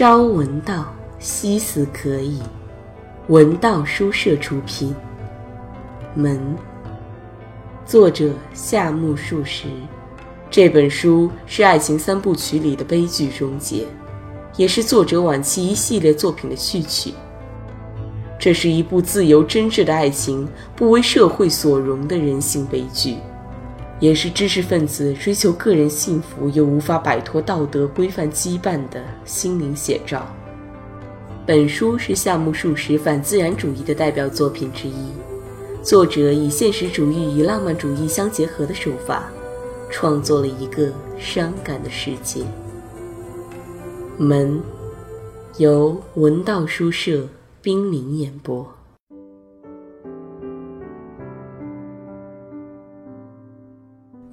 朝闻道，夕死可矣。文道书社出品，《门》作者夏目漱石。这本书是爱情三部曲里的悲剧终结，也是作者晚期一系列作品的序曲。这是一部自由真挚的爱情不为社会所容的人性悲剧，也是知识分子追求个人幸福又无法摆脱道德规范羁绊的心灵写照。本书是夏目漱石反自然主义的代表作品之一，作者以现实主义与浪漫主义相结合的手法。创作了一个伤感的世界。门，由文道书社冰凌演播。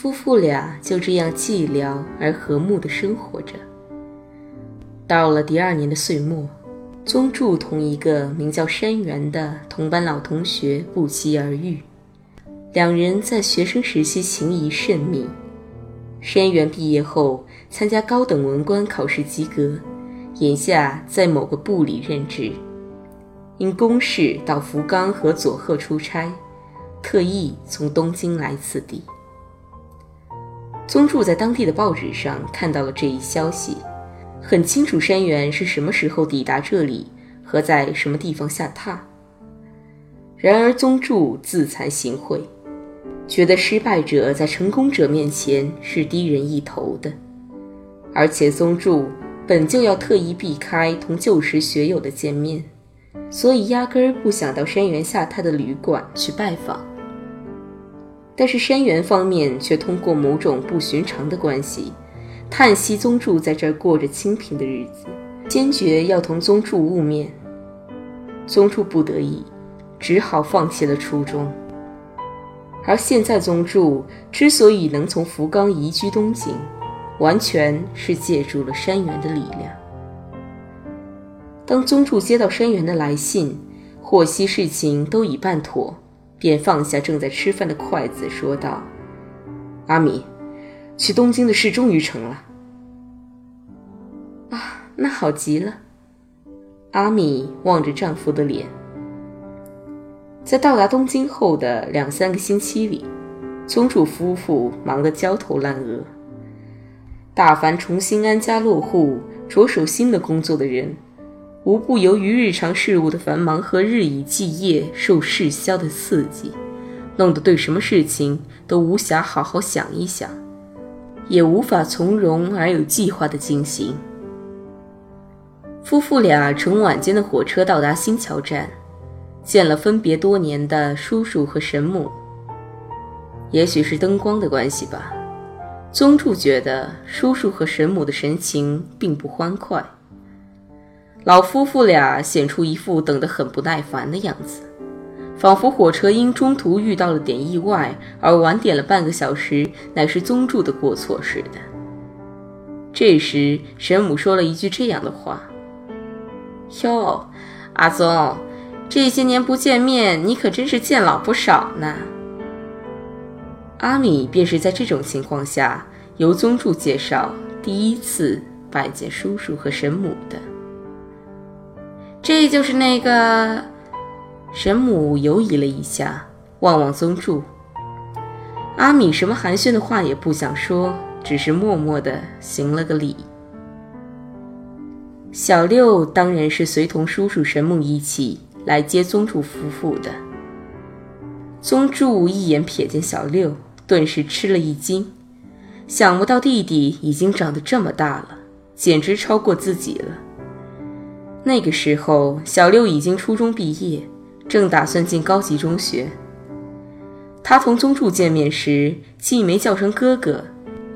夫妇俩就这样寂寥而和睦的生活着。到了第二年的岁末，宗助同一个名叫山原的同班老同学不期而遇。两人在学生时期情谊甚密。山原毕业后参加高等文官考试及格，眼下在某个部里任职。因公事到福冈和佐贺出差，特意从东京来此地。宗助在当地的报纸上看到了这一消息，很清楚山原是什么时候抵达这里和在什么地方下榻。然而宗助自惭形秽。觉得失败者在成功者面前是低人一头的，而且宗助本就要特意避开同旧时学友的见面，所以压根儿不想到山原下榻的旅馆去拜访。但是山原方面却通过某种不寻常的关系，叹息宗助在这儿过着清贫的日子，坚决要同宗助晤面。宗助不得已，只好放弃了初衷。而现在，宗助之所以能从福冈移居东京，完全是借助了山原的力量。当宗助接到山原的来信，获悉事情都已办妥，便放下正在吃饭的筷子，说道：“阿米，去东京的事终于成了。”啊，那好极了。阿米望着丈夫的脸。在到达东京后的两三个星期里，宗主夫妇忙得焦头烂额。大凡重新安家落户、着手新的工作的人，无不由于日常事务的繁忙和日以继夜受世嚣的刺激，弄得对什么事情都无暇好好想一想，也无法从容而有计划地进行。夫妇俩乘晚间的火车到达新桥站。见了分别多年的叔叔和神母，也许是灯光的关系吧。宗助觉得叔叔和神母的神情并不欢快。老夫妇俩显出一副等得很不耐烦的样子，仿佛火车因中途遇到了点意外而晚点了半个小时，乃是宗助的过错似的。这时，神母说了一句这样的话：“哟，阿宗。”这些年不见面，你可真是见老不少呢。阿米便是在这种情况下，由宗助介绍第一次拜见叔叔和神母的。这就是那个神母犹疑了一下，望望宗助。阿米什么寒暄的话也不想说，只是默默地行了个礼。小六当然是随同叔叔神母一起。来接宗助夫妇的宗助一眼瞥见小六，顿时吃了一惊，想不到弟弟已经长得这么大了，简直超过自己了。那个时候，小六已经初中毕业，正打算进高级中学。他同宗助见面时，既没叫声哥哥，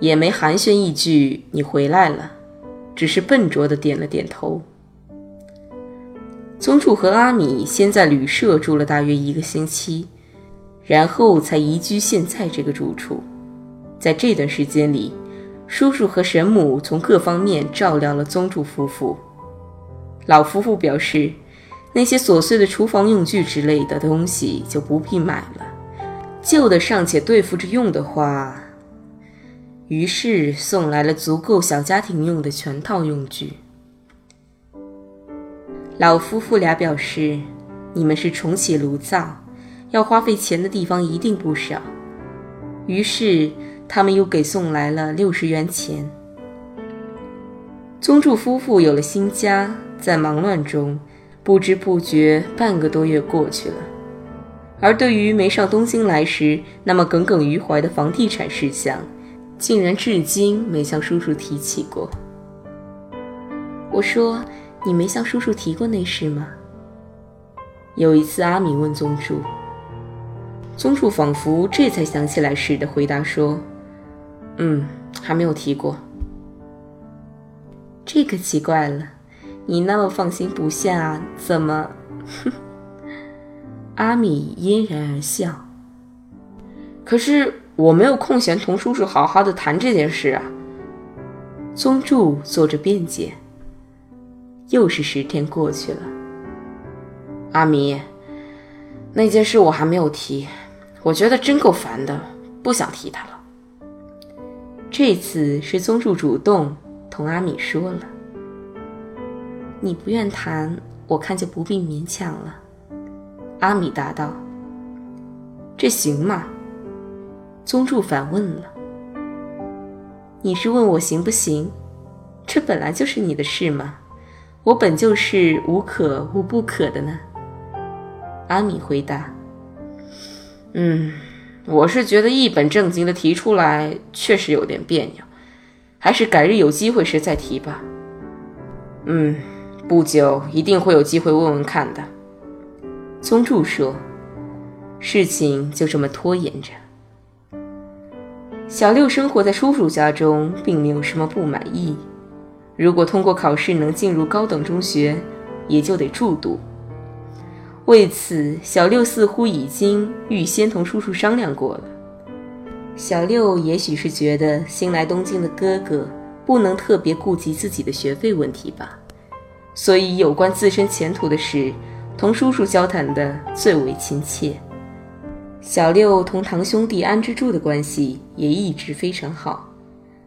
也没寒暄一句“你回来了”，只是笨拙地点了点头。宗助和阿米先在旅社住了大约一个星期，然后才移居现在这个住处。在这段时间里，叔叔和神母从各方面照料了宗助夫妇。老夫妇表示，那些琐碎的厨房用具之类的东西就不必买了，旧的尚且对付着用的话，于是送来了足够小家庭用的全套用具。老夫妇俩表示，你们是重启炉灶，要花费钱的地方一定不少。于是他们又给送来了六十元钱。宗助夫妇有了新家，在忙乱中，不知不觉半个多月过去了。而对于没上东京来时那么耿耿于怀的房地产事项，竟然至今没向叔叔提起过。我说：“你没向叔叔提过那事吗？”有一次，阿米问宗助，宗助仿佛这才想起来似的回答说：“嗯，还没有提过。”这可奇怪了，你那么放心不下，怎么？阿米嫣然而笑。可是我没有空闲同叔叔好好的谈这件事啊。宗助做着辩解。又是十天过去了，阿米，那件事我还没有提，我觉得真够烦的，不想提他了。这次是宗助主动。同阿米说了，你不愿谈，我看就不必勉强了。阿米答道：“这行吗？”宗助反问了：“你是问我行不行？这本来就是你的事嘛，我本就是无可无不可的呢。”阿米回答：“嗯，我是觉得一本正经的提出来，确实有点别扭。”还是改日有机会时再提吧。嗯，不久一定会有机会问问看的。宗助说：“事情就这么拖延着。”小六生活在叔叔家中，并没有什么不满意。如果通过考试能进入高等中学，也就得住读。为此，小六似乎已经预先同叔叔商量过了。小六也许是觉得新来东京的哥哥不能特别顾及自己的学费问题吧，所以有关自身前途的事，同叔叔交谈的最为亲切。小六同堂兄弟安之助的关系也一直非常好，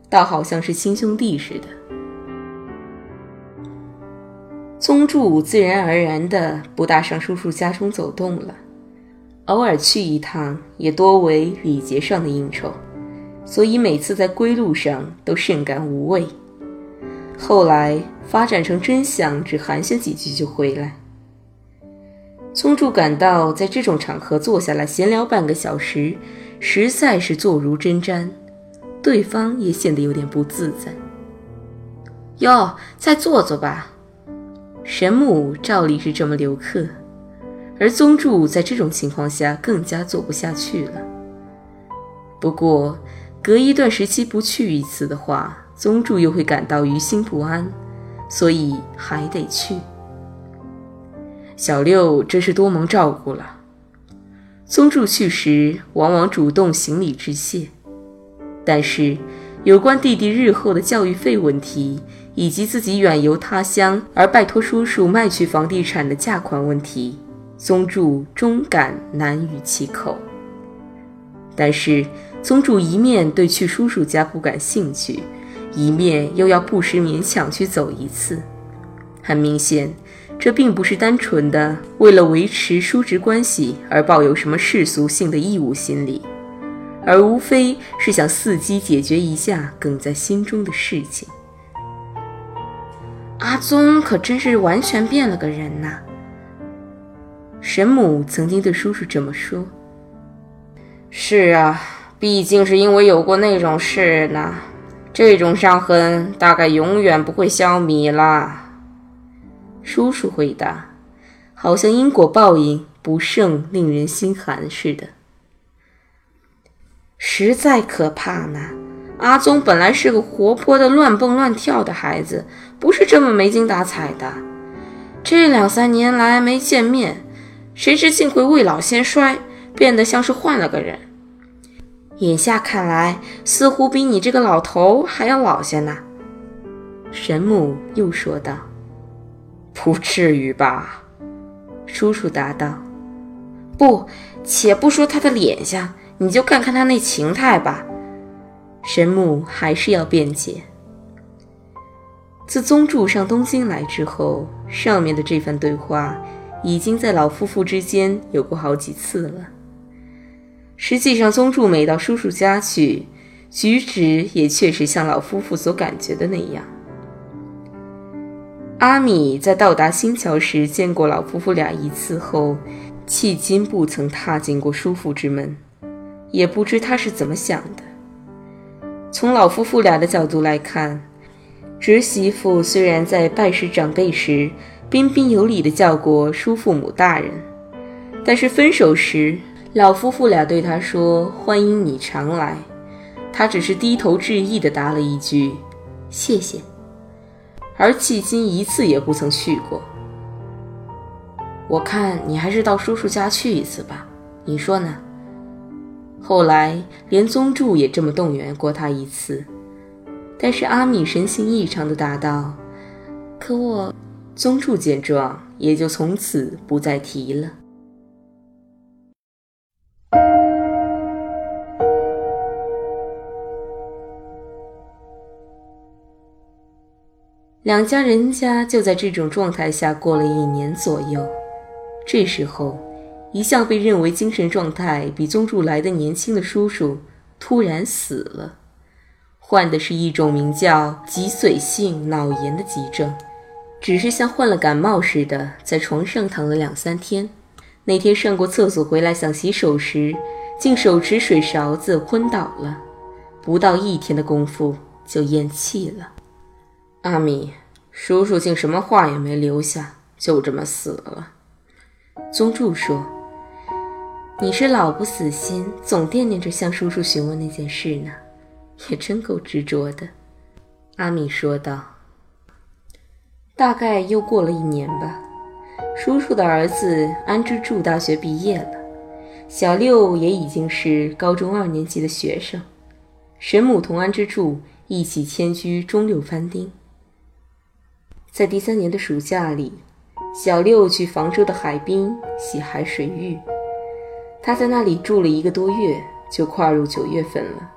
倒好像是亲兄弟似的。宗助自然而然的不大上叔叔家中走动了。偶尔去一趟，也多为礼节上的应酬，所以每次在归路上都甚感无味。后来发展成真想只寒暄几句就回来。宗助感到在这种场合坐下来闲聊半个小时，实在是坐如针毡，对方也显得有点不自在。哟，再坐坐吧。神母照例是这么留客。而宗助在这种情况下更加坐不下去了。不过，隔一段时期不去一次的话，宗助又会感到于心不安，所以还得去。小六真是多蒙照顾了。宗助去时，往往主动行礼致谢。但是，有关弟弟日后的教育费问题，以及自己远游他乡而拜托叔叔卖去房地产的价款问题，宗助终感难于启口，但是宗助一面对去叔叔家不感兴趣，一面又要不时勉强去走一次。很明显，这并不是单纯的为了维持叔侄关系而抱有什么世俗性的义务心理，而无非是想伺机解决一下梗在心中的事情。阿宗可真是完全变了个人呐！神母曾经对叔叔这么说：“是啊，毕竟是因为有过那种事呢，这种伤痕大概永远不会消弭了。”叔叔回答，好像因果报应不胜令人心寒似的。实在可怕呢！阿宗本来是个活泼的、乱蹦乱跳的孩子，不是这么没精打采的。这两三年来没见面。谁知竟会未老先衰，变得像是换了个人。眼下看来，似乎比你这个老头还要老些呢。神母又说道：“不至于吧？”叔叔答道：“不，且不说他的脸相，你就看看他那情态吧。”神母还是要辩解。自宗助上东京来之后，上面的这番对话已经在老夫妇之间有过好几次了。实际上，宗助每到叔叔家去，举止也确实像老夫妇所感觉的那样。阿米在到达新桥时见过老夫妇俩一次后，迄今不曾踏进过叔父之门，也不知他是怎么想的。从老夫妇俩的角度来看，侄媳妇虽然在拜师长辈时彬彬有礼地叫过叔父母大人，但是分手时，老夫妇俩对他说：“欢迎你常来。”他只是低头致意地答了一句：“谢谢。”而迄今一次也不曾去过。我看你还是到叔叔家去一次吧，你说呢？后来连宗助也这么动员过他一次，但是阿米神情异常的答道：“可我……”宗助见状，也就从此不再提了。两家人家就在这种状态下过了一年左右。这时候，一向被认为精神状态比宗助来的年轻的叔叔突然死了，患的是一种名叫脊髓性脑炎的急症，只是像患了感冒似的，在床上躺了两三天。那天上过厕所回来想洗手时，竟手持水勺子昏倒了，不到一天的功夫就咽气了。阿米，叔叔竟什么话也没留下，就这么死了。宗助说：“你是老不死心，总惦念着向叔叔询问那件事呢，也真够执着的。”阿米说道。大概又过了一年吧，叔叔的儿子安之助大学毕业了，小六也已经是高中二年级的学生，神母同安之助一起迁居中六藩町。在第三年的暑假里，小六去房州的海滨洗海水浴。他在那里住了一个多月，就跨入九月份了。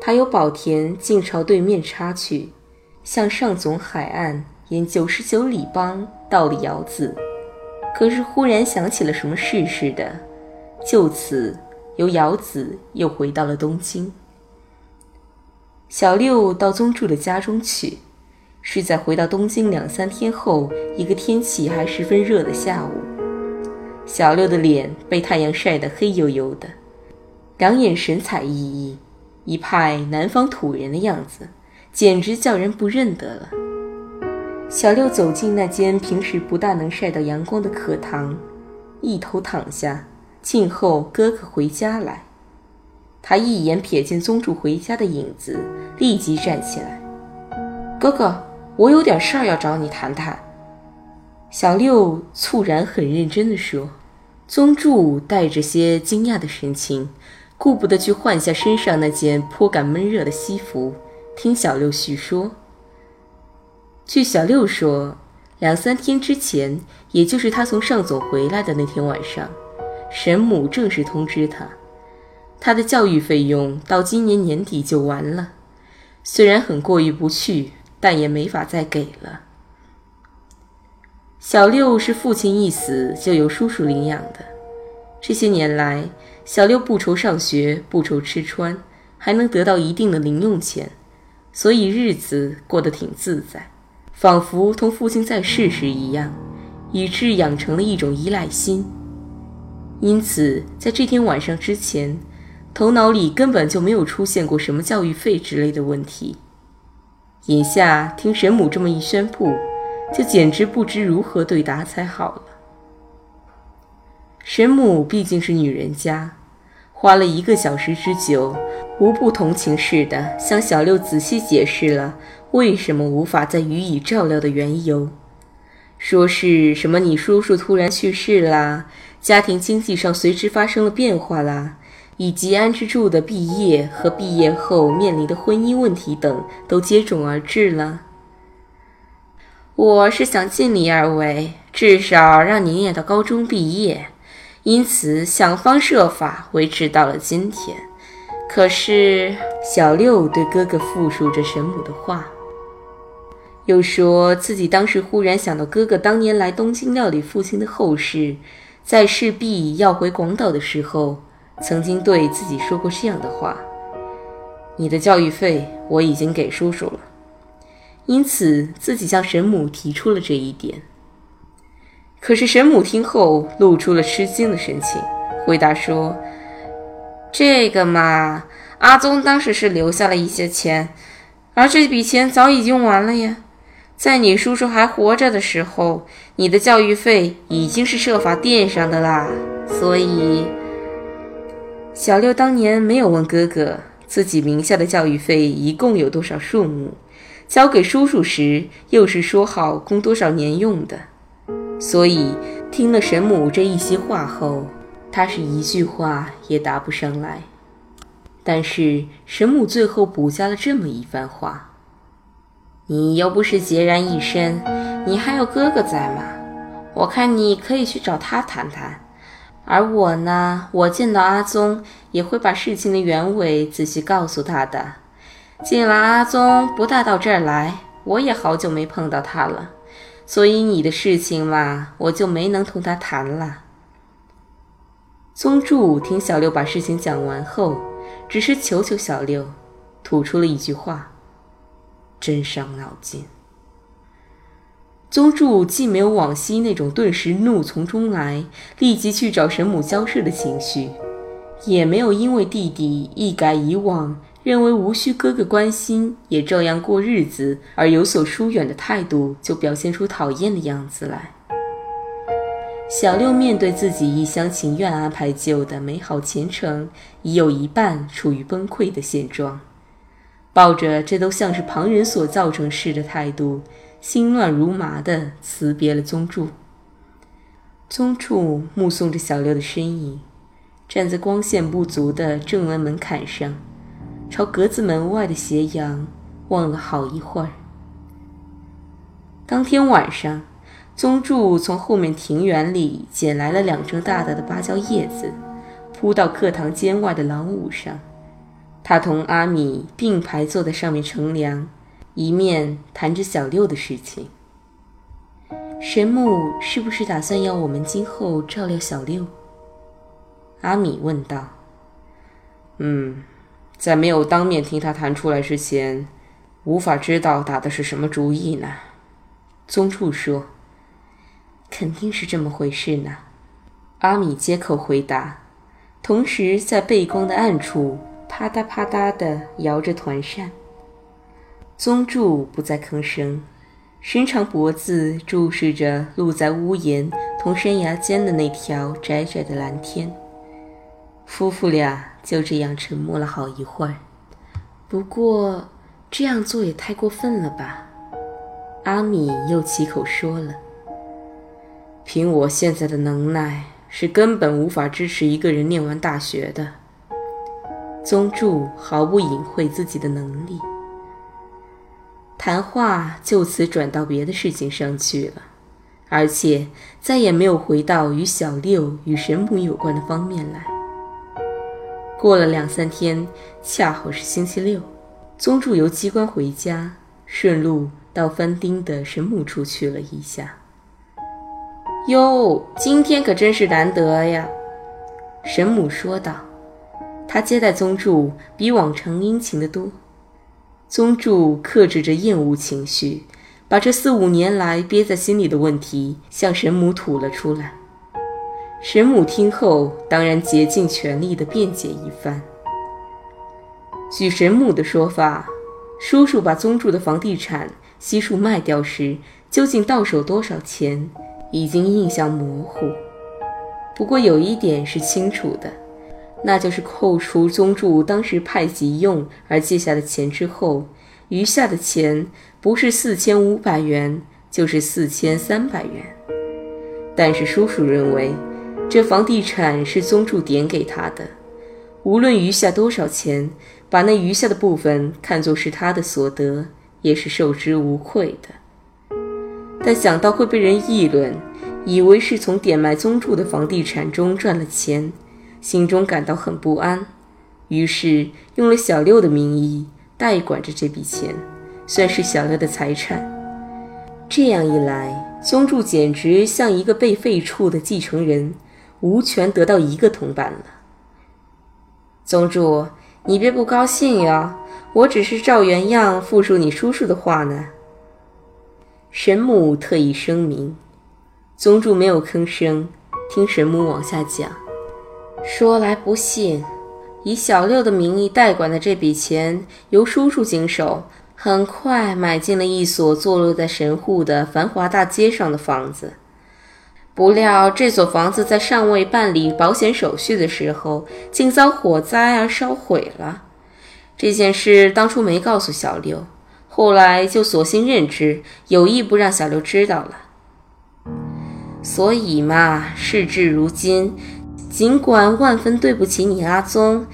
他由宝田径朝对面插去，向上总海岸沿九十九里邦到了窑子。可是忽然想起了什么事似的，就此由窑子又回到了东京。小六到宗助的家中去。是在回到东京两三天后，一个天气还十分热的下午，小六的脸被太阳晒得黑黝黝的，两眼神采奕奕，一派南方土人的样子，简直叫人不认得了。小六走进那间平时不大能晒到阳光的课堂，一头躺下，静候哥哥回家来。他一眼瞥见宗主回家的影子，立即站起来，哥哥。我有点事儿要找你谈谈。”小六猝然很认真地说。宗助带着些惊讶的神情，顾不得去换下身上那件颇感闷热的西服，听小六叙说。据小六说，两三天之前，也就是他从上总回来的那天晚上，神母正式通知他，他的教育费用到今年年底就完了。虽然很过意不去。但也没法再给了。小六是父亲一死就由叔叔领养的，这些年来，小六不愁上学，不愁吃穿，还能得到一定的零用钱，所以日子过得挺自在，仿佛同父亲在世时一样，以致养成了一种依赖心。因此，在这天晚上之前，头脑里根本就没有出现过什么教育费之类的问题。眼下听神母这么一宣布，就简直不知如何对答才好了。神母毕竟是女人家，花了一个小时之久，无不同情似的向小六仔细解释了为什么无法再予以照料的缘由，说是什么你叔叔突然去世啦，家庭经济上随之发生了变化啦。以及安之助的毕业和毕业后面临的婚姻问题等都接踵而至了。我是想尽力而为，至少让你念到高中毕业，因此想方设法维持到了今天。可是，小六对哥哥复述着神母的话：“又说自己当时忽然想到哥哥当年来东京料理父亲的后事，在势必要回广岛的时候，曾经对自己说过这样的话：“你的教育费我已经给叔叔了。”因此，自己向神母提出了这一点。可是神母听后露出了吃惊的神情，回答说：“这个嘛，阿宗当时是留下了一些钱，而这笔钱早已用完了呀。”在你叔叔还活着的时候，你的教育费已经是设法垫上的啦。所以，小六当年没有问哥哥自己名下的教育费一共有多少数目，交给叔叔时又是说好供多少年用的。所以，听了神母这一席话后，他是一句话也答不上来。但是神母最后补加了这么一番话。你又不是孑然一身，你还有哥哥在吗？我看你可以去找他谈谈。而我呢，我见到阿宗也会把事情的原委仔细告诉他的。既然阿宗不大到这儿来，我也好久没碰到他了，所以你的事情嘛，我就没能同他谈了。宗助听小六把事情讲完后，只是求求小六，吐出了一句话。真伤脑筋。宗助既没有往昔那种顿时怒从中来、立即去找神母交涉的情绪，也没有因为弟弟一改以往认为无需哥哥关心也照样过日子而有所疏远的态度，就表现出讨厌的样子来。小六面对自己一厢情愿安排就的美好前程，已有一半处于崩溃的现状。抱着这都像是旁人所造成事的态度，心乱如麻地辞别了宗助。宗助目送着小六的身影，站在光线不足的正门门槛上，朝格子门外的斜阳望了好一会儿。当天晚上，宗助从后面庭园里捡来了两张大大的芭蕉叶子，铺到课堂间外的廊屋上。他同阿米并排坐在上面乘凉，一面谈着小六的事情。神木是不是打算要我们今后照料小六？阿米问道。嗯，在没有当面听他谈出来之前，无法知道打的是什么主意呢。宗处说：“肯定是这么回事呢。”阿米接口回答，同时在背光的暗处。啪嗒啪嗒地摇着团扇，宗助不再吭声，伸长脖子注视着露在屋檐同山崖间的那条窄窄的蓝天。夫妇俩就这样沉默了好一会儿。不过这样做也太过分了吧？阿米又起口说了：“凭我现在的能耐，是根本无法支持一个人念完大学的。”宗助毫不隐晦自己的能力，谈话就此转到别的事情上去了，而且再也没有回到与小六与神母有关的方面来。过了两三天，恰好是星期六，宗助由机关回家，顺路到番町的神母处去了一下。哟，今天可真是难得呀，神母说道。他接待宗助比往常殷勤得多。宗助克制着厌恶情绪，把这四五年来憋在心里的问题向神母吐了出来。神母听后，当然竭尽全力地辩解一番。据神母的说法，叔叔把宗助的房地产悉数卖掉时，究竟到手多少钱，已经印象模糊。不过有一点是清楚的。那就是扣除宗助当时派急用而借下的钱之后，余下的钱不是四千五百元，就是四千三百元。但是叔叔认为，这房地产是宗助点给他的，无论余下多少钱，把那余下的部分看作是他的所得，也是受之无愧的。但想到会被人议论，以为是从点卖宗助的房地产中赚了钱。心中感到很不安，于是用了小六的名义代管着这笔钱，算是小六的财产。这样一来，宗助简直像一个被废黜的继承人，无权得到一个铜板了。宗助，你别不高兴呀，我只是照原样复述你叔叔的话呢。神母特意声明，宗助没有吭声，听神母往下讲。说来不信，以小六的名义代管的这笔钱由叔叔经手。很快买进了一所坐落在神户的繁华大街上的房子，不料这所房子在尚未办理保险手续的时候，竟遭火灾而烧毁了。这件事当初没告诉小六，后来就索性认知，有意不让小六知道了。所以嘛，事至如今，尽管万分对不起你阿宗，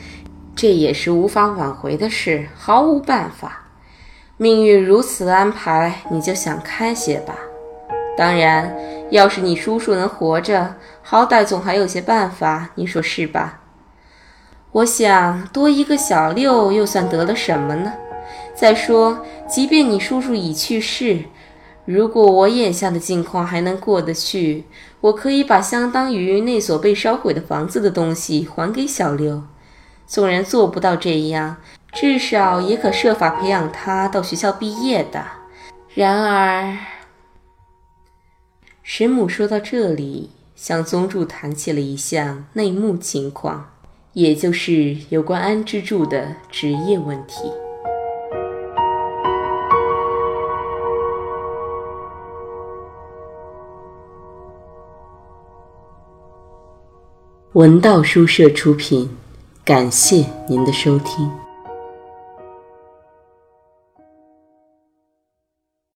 这也是无法挽回的事，毫无办法。命运如此安排，你就想开些吧。当然，要是你叔叔能活着，好歹总还有些办法，你说是吧？我想多一个小六又算得了什么呢？再说，即便你叔叔已去世，如果我眼下的境况还能过得去，我可以把相当于那所被烧毁的房子的东西还给小六。纵然做不到这样。至少也可设法培养他到学校毕业的。然而，神母说到这里，向宗助谈起了一项内幕情况，也就是有关安之助的职业问题。文道书社出品，感谢您的收听。